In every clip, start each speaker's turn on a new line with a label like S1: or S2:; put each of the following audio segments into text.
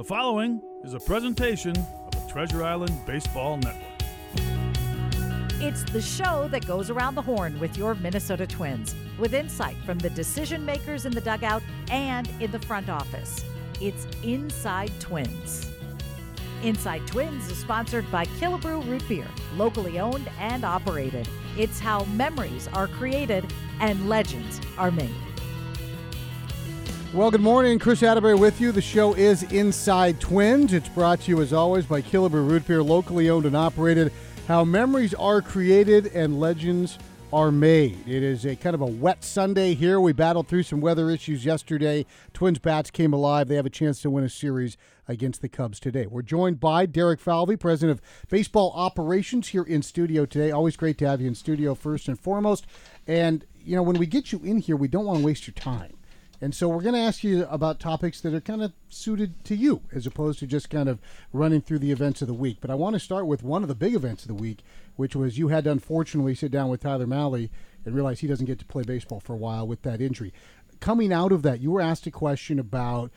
S1: The following is a presentation of the Treasure Island Baseball Network.
S2: It's the show that goes around the horn with your Minnesota Twins, with insight from the decision makers in the dugout and in the front office. It's Inside Twins. Inside Twins is sponsored by Killebrew Root Beer, locally owned and operated. It's how memories are created and legends are made.
S3: Well, good morning. Chris Atterbury with you. The show is Inside Twins. It's brought to you, as always, by Killebrew Root Beer, locally owned and operated. How memories are created and legends are made. It is a kind of a wet Sunday here. We battled through some weather issues yesterday. Twins bats came alive. They have a chance to win a series against the Cubs today. We're joined by Derek Falvey, president of baseball operations here in studio today. Always great to have you in studio first and foremost. And you know, when we get you in here, we don't want to waste your time. And so we're going to ask you about topics that are kind of suited to you as opposed to just kind of running through the events of the week. But I want to start with one of the big events of the week, which was you had to unfortunately sit down with Tyler Mahle and realize he doesn't get to play baseball for a while with that injury. Coming out of that, you were asked a question about,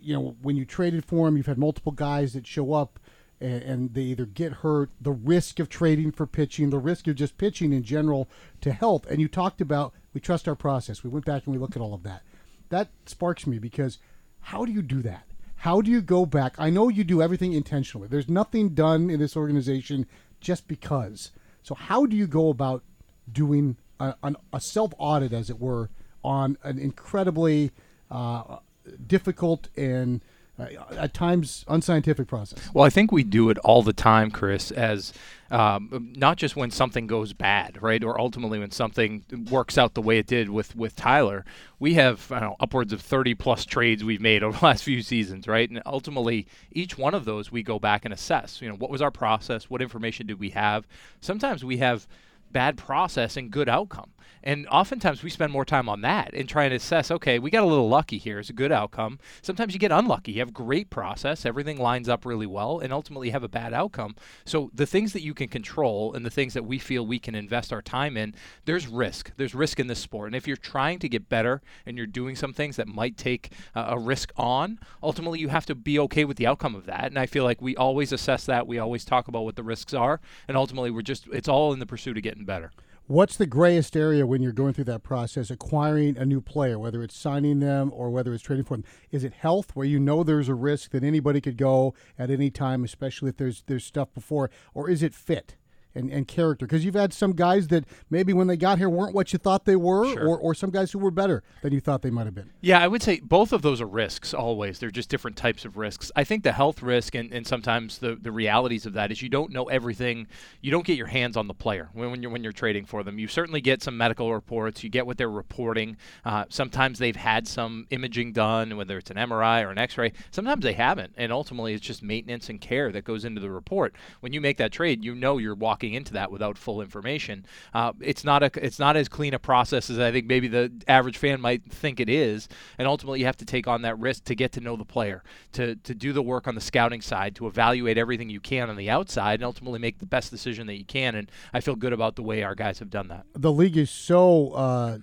S3: you know, when you traded for him, you've had multiple guys that show up and they either get hurt, the risk of trading for pitching, the risk of just pitching in general to health. And you talked about we trust our process. We went back and we look at all of that that sparks me because how do you do that? How do you go back? I know you do everything intentionally. There's nothing done in this organization just because. So how do you go about doing a, a self audit, as it were, on an incredibly uh, difficult and at times unscientific process.
S4: Well, I think we do it all the time, Chris, as um, not just when something goes bad, right, or ultimately when something works out the way it did with with Tyler. We have know, upwards of 30 plus trades we've made over the last few seasons, right, and ultimately each one of those we go back and assess. You know, what was our process? What information did we have? Sometimes we have bad process and good outcome. And oftentimes we spend more time on that and trying to assess, okay, we got a little lucky here. It's a good outcome. Sometimes you get unlucky. You have great process, everything lines up really well, and ultimately have a bad outcome. So the things that you can control and the things that we feel we can invest our time in, there's risk. There's risk in this sport. And if you're trying to get better and you're doing some things that might take uh, a risk on, ultimately you have to be okay with the outcome of that. And I feel like we always assess that. We always talk about what the risks are. And ultimately we're just, it's all in the pursuit of getting better.
S3: What's the grayest area when you're going through that process, acquiring a new player, whether it's signing them or whether it's trading for them? Is it health, where you know there's a risk that anybody could go at any time, especially if there's there's stuff before, or is it fit? And, and character? Because you've had some guys that maybe when they got here weren't what you thought they were, sure. or, or some guys who were better than you thought they might have been.
S4: Yeah, I would say both of those are risks always. They're just different types of risks. I think the health risk and, and sometimes the, the realities of that is you don't know everything. You don't get your hands on the player when, when you're when you're trading for them. You certainly get some medical reports. You get what they're reporting. Uh, sometimes they've had some imaging done, whether it's an MRI or an X-ray. Sometimes they haven't, and ultimately it's just maintenance and care that goes into the report. When you make that trade, you know you're walking walking into that without full information. Uh, it's not a it's not as clean a process as I think maybe the average fan might think it is. And ultimately, you have to take on that risk to get to know the player, to to do the work on the scouting side, to evaluate everything you can on the outside, and ultimately make the best decision that you can. And I feel good about the way our guys have done that.
S3: The league is so. Uh,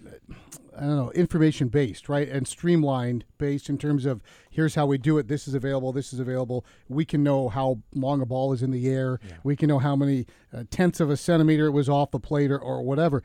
S3: I don't know, information based, right? And streamlined based in terms of here's how we do it. This is available. This is available. We can know how long a ball is in the air. Yeah. We can know how many uh, tenths of a centimeter it was off the plate or, or whatever.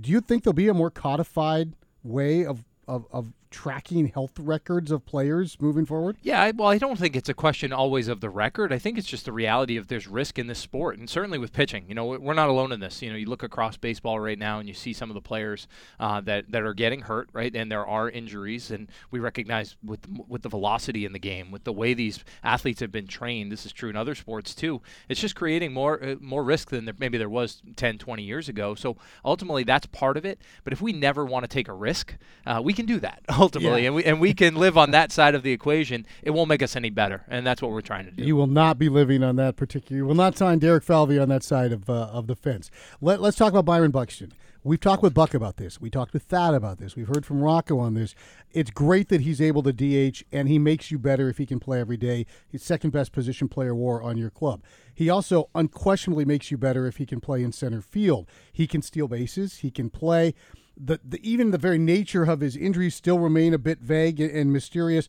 S3: Do you think there'll be a more codified way of, of, of tracking health records of players moving forward?
S4: Yeah, I, well, I don't think it's a question always of the record. I think it's just the reality of there's risk in this sport, and certainly with pitching. You know, we're not alone in this. You know, you look across baseball right now, and you see some of the players uh, that that are getting hurt, right? And there are injuries, and we recognize with with the velocity in the game, with the way these athletes have been trained. This is true in other sports too. It's just creating more uh, more risk than there, maybe there was 10, 20 years ago. So ultimately, that's part of it. But if we never want to take a risk, uh, we can do that ultimately, yeah. and we and we can live on that side of the equation. It won't make us any better, and that's what we're trying to do.
S3: You will not be living on that particular. You will not sign Derek Falvey on that side of uh, of the fence. Let, let's talk about Byron Buxton. We've talked with Buck about this. We talked with Thad about this. We've heard from Rocco on this. It's great that he's able to DH, and he makes you better if he can play every day. He's second best position player war on your club. He also unquestionably makes you better if he can play in center field. He can steal bases. He can play the, the even the very nature of his injuries still remain a bit vague and mysterious.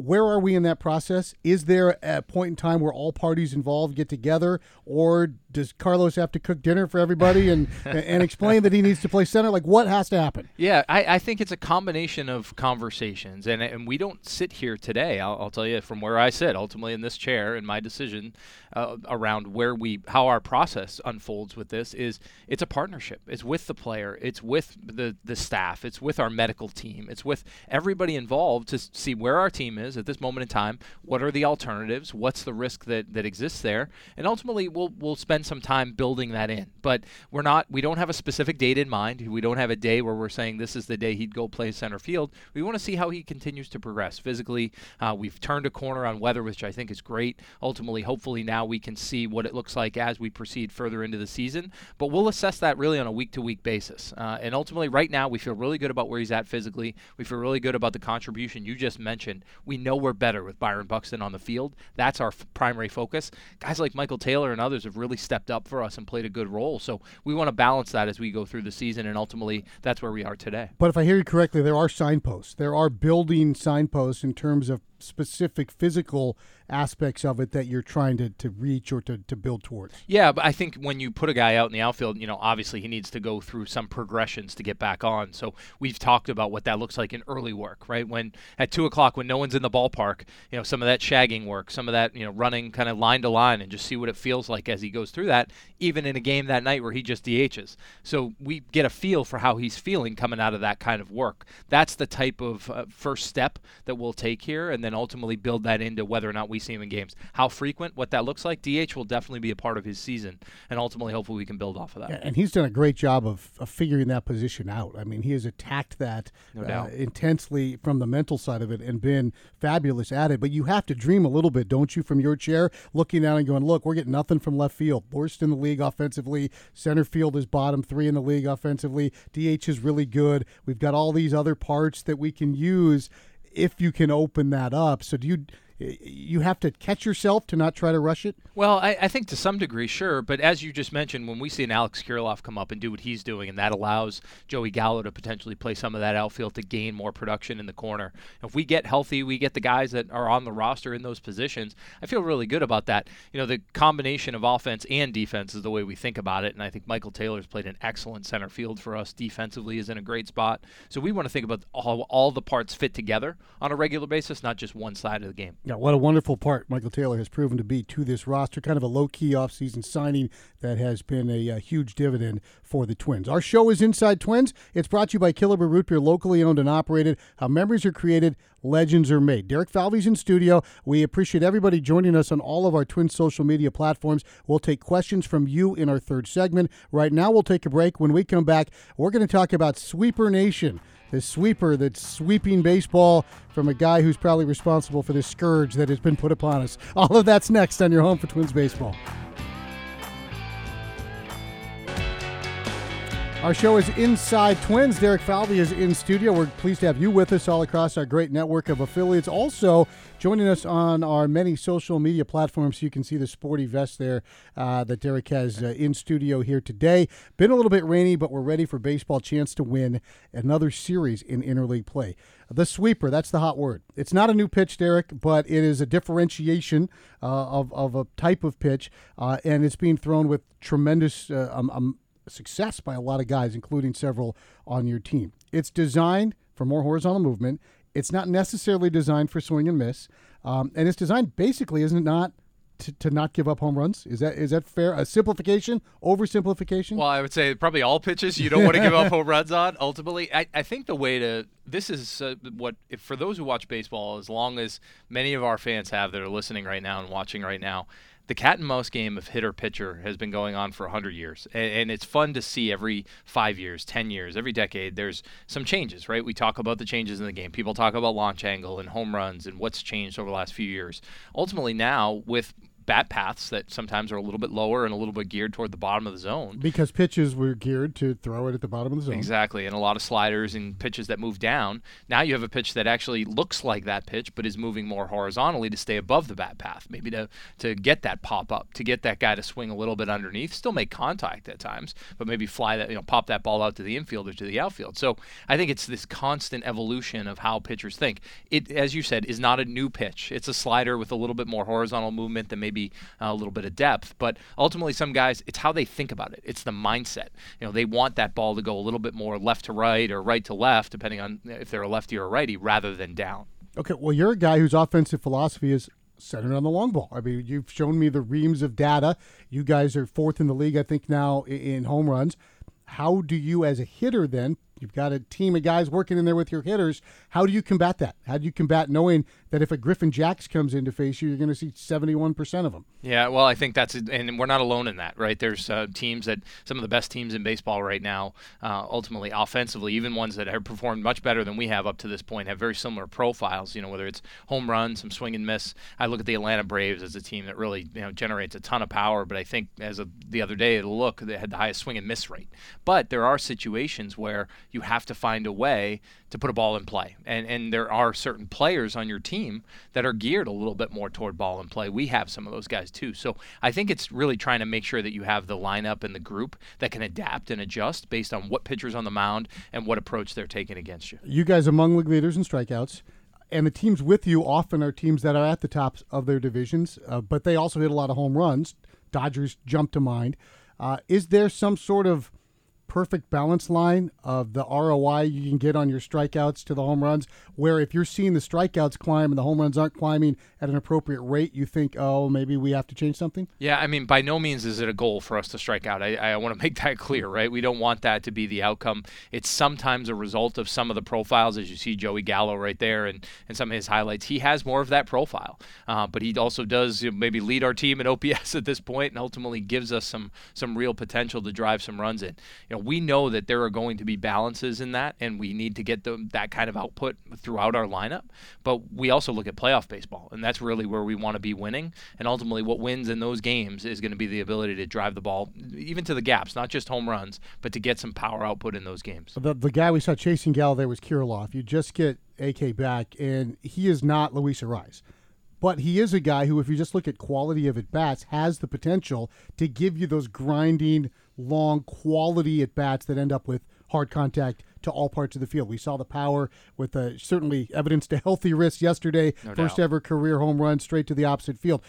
S3: Where are we in that process? Is there a point in time where all parties involved get together, or does Carlos have to cook dinner for everybody and and explain that he needs to play center? Like, what has to happen?
S4: Yeah, I, I think it's a combination of conversations, and and we don't sit here today. I'll, I'll tell you from where I sit, ultimately in this chair, and my decision uh, around where we how our process unfolds with this is it's a partnership. It's with the player, it's with the the staff, it's with our medical team, it's with everybody involved to see where our team is at this moment in time. What are the alternatives? What's the risk that that exists there? And ultimately, we'll we'll spend some time building that in. But we're not we don't have a specific date in mind. We don't have a day where we're saying this is the day he'd go play center field. We want to see how he continues to progress physically. Uh, we've turned a corner on weather, which I think is great. Ultimately, hopefully now we can see what it looks like as we proceed further into the season. But we'll assess that really on a week to week basis. Uh, and ultimately, right now, we feel really good about where he's at physically. We feel really good about the contribution you just mentioned. We know we're better with Byron Buxton on the field. That's our f- primary focus. Guys like Michael Taylor and others have really stepped up for us and played a good role. So we want to balance that as we go through the season. And ultimately, that's where we are today.
S3: But if I hear you correctly, there are signposts. There are building signposts in terms of specific physical aspects of it that you're trying to, to reach or to, to build towards.
S4: Yeah, but I think when you put a guy out in the outfield, you know, obviously he needs to go through some progressions to get back on. So we've talked about what that looks like in early work, right? When at two o'clock, when no one's in the ballpark, you know, some of that shagging work, some of that, you know, running kind of line to line and just see what it feels like as he goes through that, even in a game that night where he just DHs. So we get a feel for how he's feeling coming out of that kind of work. That's the type of uh, first step that we'll take here. And then ultimately build that into whether or not we see him in games. How frequent, what that looks like, DH will definitely be a part of his season, and ultimately, hopefully, we can build off of that.
S3: Yeah, and he's done a great job of, of figuring that position out. I mean, he has attacked that
S4: No
S3: uh, intensely from the mental side of it and been fabulous at it. But you have to dream a little bit, don't you, from your chair, looking down and going, look, we're getting nothing from left field. Worst in the league offensively. Center field is bottom three in the league offensively. DH is really good. We've got all these other parts that we can use if you can open that up. So do you you have to catch yourself to not try to rush it?
S4: Well, I, I think to some degree, sure. But as you just mentioned, when we see an Alex Kirilloff come up and do what he's doing, and that allows Joey Gallo to potentially play some of that outfield to gain more production in the corner. If we get healthy, we get the guys that are on the roster in those positions. I feel really good about that. You know, the combination of offense and defense is the way we think about it. And I think Michael Taylor's played an excellent center field for us defensively, is in a great spot. So we want to think about all, all the parts fit together on a regular basis, not just one side of the game.
S3: Yeah, what a wonderful part Michael Taylor has proven to be to this roster. Kind of a low key offseason signing that has been a, a, huge dividend for the Twins. Our show is Inside Twins. It's brought to you by Killebrew Root Beer, locally owned and operated. How memories are created, legends are made. Derek Falvey's in studio. We appreciate everybody joining us on all of our Twins social media platforms. We'll take questions from you in our third segment. Right now, we'll take a break. When we come back, we're going to talk about Sweeper Nation this sweeper that's sweeping baseball from a guy who's probably responsible for this scourge that has been put upon us. All of that's next on your home for Twins baseball. Our show is Inside Twins. Derek Falvey is in studio. We're pleased to have you with us all across our great network of affiliates. Also, joining us on our many social media platforms, you can see the sporty vest there uh, that Derek has uh, in studio here today. Been a little bit rainy, but we're ready for baseball. Chance to win another series in interleague play. The sweeper, that's the hot word. It's not a new pitch, Derek, but it is a differentiation uh, of, of a type of pitch, uh, and it's being thrown with tremendous uh, um, um, success by a lot of guys, including several on your team. It's designed for more horizontal movement. It's not necessarily designed for swing and miss, um, and it's designed basically, isn't it not, to, to not give up home runs? Is that is that fair? A simplification, oversimplification?
S4: Well, I would say probably all pitches you don't want to give up home runs on. Ultimately, I, I think the way to this is uh, what if, for those who watch baseball, as long as many of our fans have that are listening right now and watching right now, the cat and mouse game of hitter pitcher has been going on for 100 years. And, and, it's fun to see every five years 10 years every decade there's some changes right? We talk about the changes in the game. People talk about launch angle and home runs and what's changed over the last few years. Ultimately now with bat paths that sometimes are a little bit lower and a little bit geared toward the bottom of the zone.
S3: Because pitches were geared to throw it at the bottom of the zone.
S4: Exactly, and a lot of sliders and pitches that move down. Now you have a pitch that actually looks like that pitch, but is moving more horizontally to stay above the bat path, maybe to to get that pop up, to get that guy to swing a little bit underneath, still make contact at times, but maybe fly that, you know, pop that ball out to the infield or to the outfield. So I think it's this constant evolution of how pitchers think. It, as you said, is not a new pitch. It's a slider with a little bit more horizontal movement than maybe uh, a little bit of depth. But ultimately, some guys, it's how they think about it. It's the mindset. You know, they want that ball to go a little bit more left to right or right to left, depending on if they're a lefty or a righty, rather than down.
S3: Okay, well, you're a guy whose offensive philosophy is centered on the long ball. I mean, you've shown me the reams of data. You guys are fourth in the league, I think, now in home runs. How do you, as a hitter, then You've got a team of guys working in there with your hitters. How do you combat that? How do you combat knowing that if a Griffin Jax comes in to face you, you're going to see 71% of them?
S4: Yeah, well, I think that's, and we're not alone in that, right? There's uh, teams that, some of the best teams in baseball right now, uh, ultimately offensively, even ones that have performed much better than we have up to this point, have very similar profiles, you know, whether it's home runs, some swing and miss. I look at the Atlanta Braves as a team that really, you know, generates a ton of power, but I think as of the other day, it'll look, they had the highest swing and miss rate. But there are situations where you have to find a way to put a ball in play. And and there are certain players on your team that are geared a little bit more toward ball in play. We have some of those guys too. So I think it's really trying to make sure that you have the lineup and the group that can adapt and adjust based on what pitchers on the mound and what approach they're taking against you.
S3: You guys among league leaders in strikeouts and the teams with you often are teams that are at the tops of their divisions, uh, but they also hit a lot of home runs. Dodgers jump to mind. Uh, is there some sort of perfect balance line of the ROI you can get on your strikeouts to the home runs, where if you're seeing the strikeouts climb and the home runs aren't climbing at an appropriate rate, you think, oh, maybe we have to change something?
S4: Yeah, I mean, by no means is it a goal for us to strike out. I, I want to make that clear, right? We don't want that to be the outcome. It's sometimes a result of some of the profiles, as you see Joey Gallo right there and, and some of his highlights. He has more of that profile, uh, but he also does you know, maybe lead our team in OPS at this point and ultimately gives us some some real potential to drive some runs in. You know, we know that there are going to be balances in that, and we need to get the, that kind of output throughout our lineup. But we also look at playoff baseball, and that's really where we want to be winning. And ultimately, what wins in those games is going to be the ability to drive the ball even to the gaps, not just home runs, but to get some power output in those games.
S3: The, the guy we saw chasing Gal there was Kirilloff. You just get AK back, and he is not Luis Arraez. But he is a guy who, if you just look at quality of at bats, has the potential to give you those grinding, long quality at bats that end up with hard contact to all parts of the field. We saw the power with uh, certainly evidence to healthy wrists yesterday.
S4: No
S3: first
S4: doubt.
S3: ever career home run straight to the opposite field.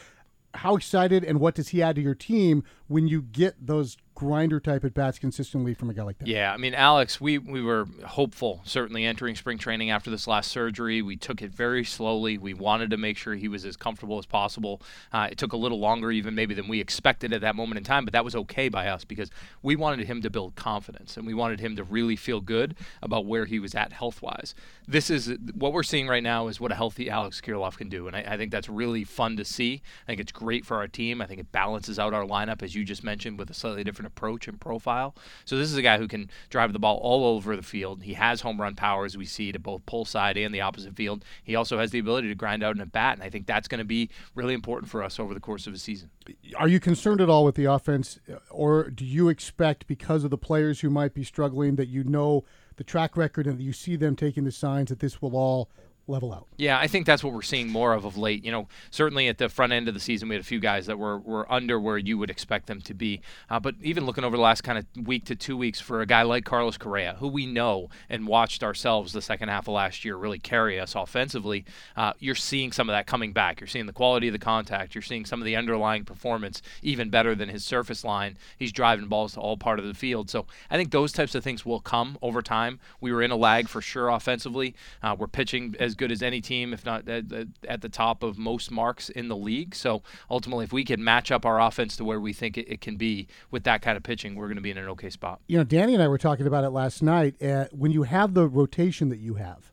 S3: How excited and what does he add to your team when you get those grinder type at bats consistently from a guy like that?
S4: Yeah, I mean, Alex, we, we were hopeful, certainly entering spring training after this last surgery. We took it very slowly. We wanted to make sure he was as comfortable as possible. Uh, it took a little longer, even maybe than we expected at that moment in time, but that was okay by us because we wanted him to build confidence and we wanted him to really feel good about where he was at health wise. This is what we're seeing right now is what a healthy Alex Kirilloff can do, and I, I think that's really fun to see. I think it's great for our team. I think it balances out our lineup, as you just mentioned, with a slightly different approach and profile. So this is a guy who can drive the ball all over the field. He has home run power, as we see, to both pull side and the opposite field. He also has the ability to grind out in a bat, and I think that's going to be really important for us over the course of a season.
S3: Are you concerned at all with the offense, or do you expect, because of the players who might be struggling, that you know the track record and that you see them taking the signs that this will all level out.
S4: Yeah, I think that's what we're seeing more of of late. You know, certainly at the front end of the season, we had a few guys that were, were under where you would expect them to be. Uh, but even looking over the last kind of week to two weeks for a guy like Carlos Correa, who we know and watched ourselves the second half of last year really carry us offensively, uh, you're seeing some of that coming back. You're seeing the quality of the contact. You're seeing some of the underlying performance even better than his surface line. He's driving balls to all part of the field. So I think those types of things will come over time. We were in a lag for sure offensively. Uh, we're pitching as good as any team, if not at, at, the top of most marks in the league. So ultimately, if we can match up our offense to where we think it, it can be with that kind of pitching, we're going to be in an okay spot.
S3: You know, Danny and I were talking about it last night. Uh, when you have the rotation that you have,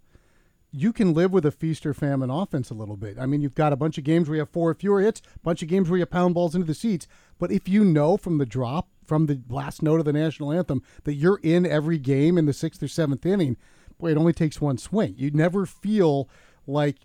S3: you can live with a feast or famine offense a little bit. I mean, you've got a bunch of games where you have four or fewer hits, a bunch of games where you pound balls into the seats. But if you know from the drop, from the last note of the national anthem, that you're in every game in the sixth or seventh inning, it only takes one swing. You never feel like,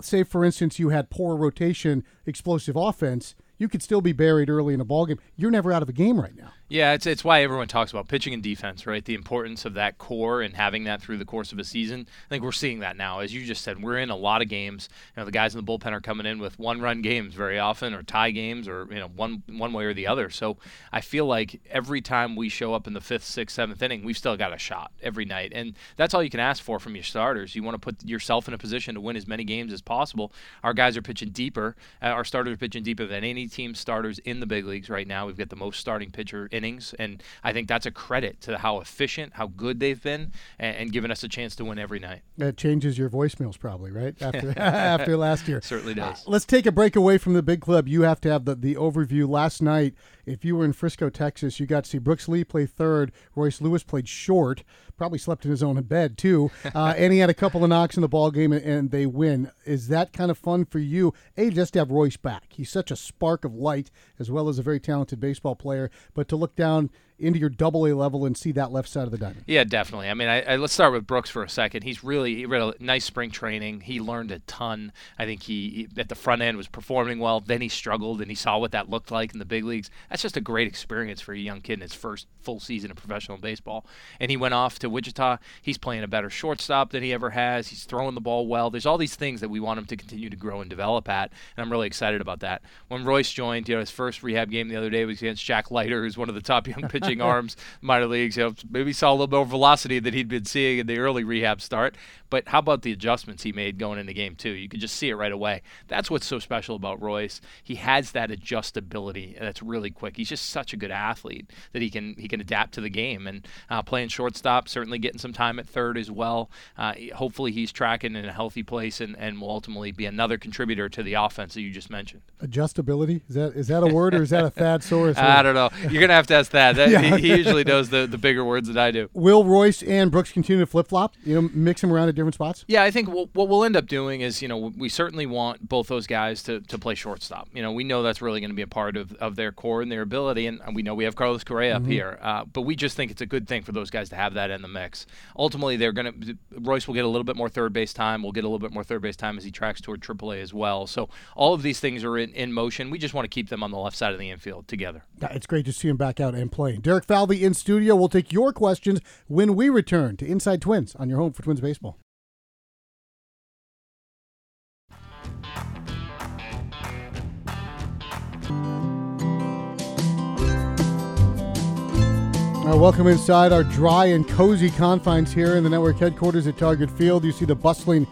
S3: say, for instance, you had poor rotation, explosive offense. you could still be buried early in a ball game. You're never out of a game right now.
S4: Yeah, it's it's why everyone talks about pitching and defense, right? The importance of that core and having that through the course of a season. I think we're seeing that now. As you just said, we're in a lot of games. You know, the guys in the bullpen are coming in with one-run games very often, or tie games, or you know, one one way or the other. So I feel like every time we show up in the fifth, sixth, seventh inning, we've still got a shot every night, and that's all you can ask for from your starters. You want to put yourself in a position to win as many games as possible. Our guys are pitching deeper. Uh, our starters are pitching deeper than any team starters in the big leagues right now. We've got the most starting pitcher innings, and I think that's a credit to how efficient, how good they've been, and, and giving us a chance to win every night.
S3: That changes your voicemails probably, right? After after last year.
S4: Certainly does.
S3: Uh, let's take a break away from the big club. You have to have the, the overview. Last night, if you were in Frisco, Texas, you got to see Brooks Lee play third. Royce Lewis played short. Probably slept in his own bed too, uh, and he had a couple of knocks in the ball game, and, and they win. Is that kind of fun for you? A, just to have Royce back. He's such a spark of light, as well as a very talented baseball player. But to look down into your double A level and see that left side of the diamond.
S4: Yeah, definitely. I mean, I, I, let's start with Brooks for a second. He's really he had a nice spring training. He learned a ton. I think he, he, at the front end was performing well. Then he struggled, and he saw what that looked like in the big leagues. That's just a great experience for a young kid in his first full season of professional baseball. And he went off to Wichita. He's playing a better shortstop than he ever has. He's throwing the ball well. There's all these things that we want him to continue to grow and develop at, and I'm really excited about that. When Royce joined, you know, his first rehab game the other day was against Jack Leiter, who's one of the top young pitching arms minor leagues. You know, maybe saw a little more velocity that he'd been seeing in the early rehab start. But how about the adjustments he made going into the game two? You could just see it right away. That's what's so special about Royce. He has that adjustability that's really quick. He's just such a good athlete that he can he can adapt to the game and uh, playing shortstop, certainly getting some time at third as well. Uh, hopefully he's tracking in a healthy place and, and will ultimately be another contributor to the offense that you just mentioned.
S3: Adjustability is that is that a word or is that a Thad Soros?
S4: I don't know. You're gonna have to ask that. That yeah. he, he usually knows the, the bigger words than I do.
S3: Will Royce and Brooks continue to flip flop? You know, mix them around at different spots.
S4: Yeah, I think we'll, what we'll end up doing is, you know, we certainly want both those guys to, to play shortstop. You know, we know that's really going to be a part of, of their core and their ability, and we know we have Carlos Correa mm-hmm. up here. Uh, but we just think it's a good thing for those guys to have that in the mix. Ultimately, they're going to Royce will get a little bit more third base time. We'll get a little bit more third base time as he tracks toward AAA as well. So all of these things are in, in motion. We just want to keep them on the left side of the infield together.
S3: It's great to see him back out and playing. Derek Falvey in studio. We'll take your questions when we return to Inside Twins on your home for Twins baseball. Uh, welcome inside our dry and cozy confines here in the network headquarters at Target Field. You see the bustling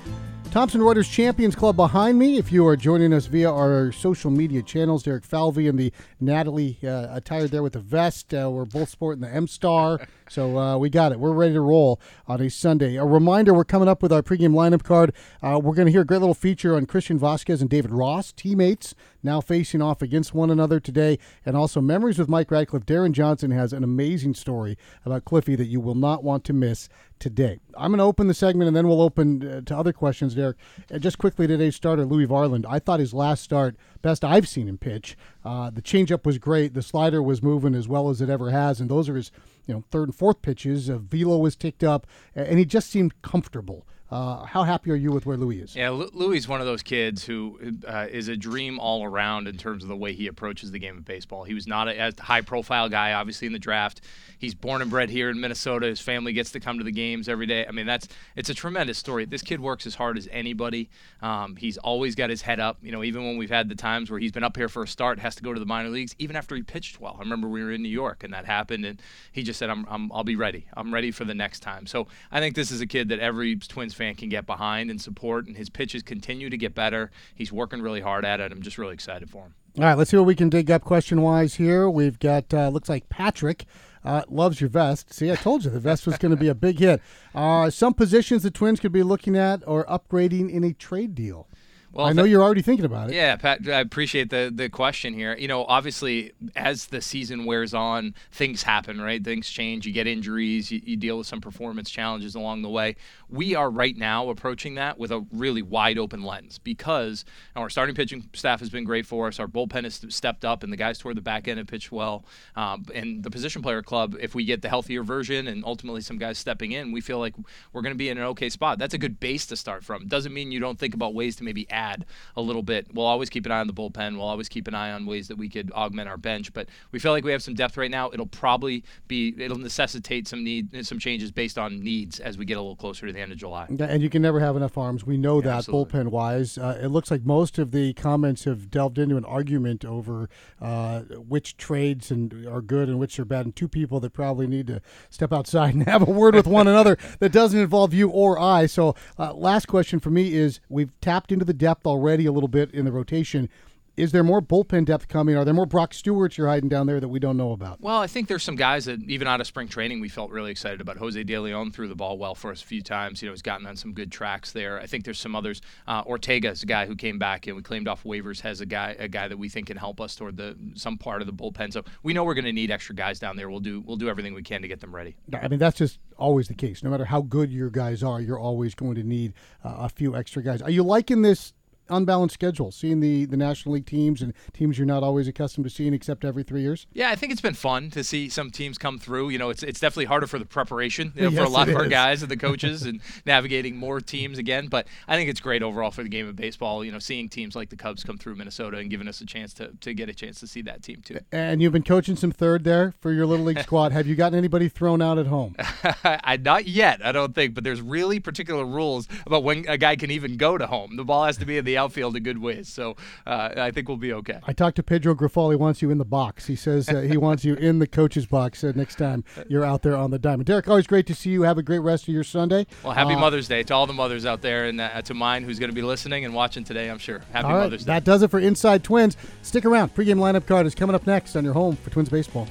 S3: Thomson Reuters Champions Club behind me. If you are joining us via our social media channels, Derek Falvey and the Natalie uh, attired there with the vest. Uh, we're both sporting the M Star, so uh, we got it. We're ready to roll on a Sunday. A reminder: we're coming up with our pregame lineup card. Uh, we're going to hear a great little feature on Christian Vazquez and David Ross, teammates now facing off against one another today, and also memories with Mike Radcliff. Darren Johnson has an amazing story about Cliffy that you will not want to miss today. I'm going to open the segment and then we'll open uh, to other questions, Derek. Uh, just quickly, today's starter, Louis Varland. I thought his last start, best I've seen him pitch. Uh, the changeup was great. The slider was moving as well as it ever has, and those are his, you know, third and fourth pitches. Uh, velo was ticked up, and he just seemed comfortable. Uh, how happy are you with where Louis is?
S4: Yeah, Louis is one of those kids who uh, is a dream all around in terms of the way he approaches the game of baseball. He was not a, a high profile guy, obviously, in the draft. He's born and bred here in Minnesota. His family gets to come to the games every day. I mean, that's it's a tremendous story. This kid works as hard as anybody. Um, he's always got his head up. You know, even when we've had the times where he's been up here for a start, has to go to the minor leagues, even after he pitched well. I remember we were in New York and that happened, and he just said, I'm, I'm, I'll be ready. I'm ready for the next time. So I think this is a kid that every Twins fan can get behind and support, and his pitches continue to get better. He's working really hard at it. I'm just really excited for him.
S3: All right, let's see what we can dig up question wise here. We've got, uh, looks like Patrick. Uh, loves your vest. See, I told you the vest was going to be a big hit. Uh, some positions the Twins could be looking at or upgrading in a trade deal. Well, I know you're already thinking about it.
S4: Yeah, Pat, I appreciate the the question here. You know, obviously, as the season wears on, things happen, right? Things change. You get injuries. You, you, deal with some performance challenges along the way. We are right now approaching that with a really wide open lens because our starting pitching staff has been great for us. Our bullpen has stepped up, and the guys toward the back end have pitched well. Um, and the position player club, if we get the healthier version and ultimately some guys stepping in, we feel like we're going to be in an okay spot. That's a good base to start from. Doesn't mean you don't think about ways to maybe add add a little bit. We'll always keep an eye on the bullpen. We'll always keep an eye on ways that we could augment our bench. But we feel like we have some depth right now. It'll probably be it'll necessitate some need some changes based on needs as we get a little closer to the end of July.
S3: And you can never have enough arms. We know
S4: Yeah,
S3: that
S4: absolutely.
S3: bullpen wise. Uh, it looks like most of the comments have delved into an argument over uh, which trades and are good and which are bad, and two people that probably need to step outside and have a word with one another that doesn't involve you or I. So, uh, last question for me is: We've tapped into the depth already a little bit in the rotation. Is there more bullpen depth coming? Are there more Brock Stewarts you're hiding down there that we don't know about?
S4: Well, I think there's some guys that even out of spring training we felt really excited about. Jose De Leon threw the ball well for us a few times. You know, he's gotten on some good tracks there. I think there's some others. Uh, Ortega's a guy who came back and we claimed off waivers has a guy a guy that we think can help us toward the some part of the bullpen. So we know we're going to need extra guys down there. We'll do we'll do everything we can to get them ready.
S3: I mean, that's just always the case. No matter how good your guys are, you're always going to need uh, a few extra guys. Are you liking this unbalanced schedule, seeing the, the National League teams and teams you're not always accustomed to seeing except every three years?
S4: Yeah, I think it's been fun to see some teams come through. You know, it's it's definitely harder for the preparation you know, for a lot of our
S3: is.
S4: guys and the coaches and navigating more teams again. But I think it's great overall for the game of baseball. You know, seeing teams like the Cubs come through Minnesota and giving us a chance to, to get a chance to see that team too.
S3: And you've been coaching some third there for your Little League squad. Have you gotten anybody thrown out at home?
S4: I not yet, I don't think, but there's really particular rules about when a guy can even go to home. The ball has to be in the outfield a good ways, so uh, I think we'll be okay.
S3: I talked to Pedro Grafali. Wants you in the box. He says uh, he wants you in the coach's box uh, next time you're out there on the diamond. Derek, always great to see you. Have a great rest of your Sunday.
S4: Well, happy
S3: Uh,
S4: Mother's Day to all the mothers out there, and uh, to mine who's going to be listening and watching today. I'm sure. Happy
S3: right,
S4: Mother's Day.
S3: that does it for Inside Twins. Stick around. Pregame lineup card is coming up next on your home for Twins baseball.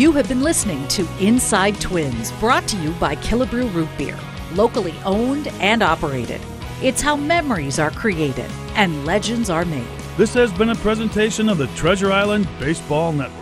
S2: You have been listening to Inside Twins, brought to you by Killebrew Root Beer, locally owned and operated. It's how memories are created and legends are made.
S1: This has been a presentation of the Treasure Island Baseball Network.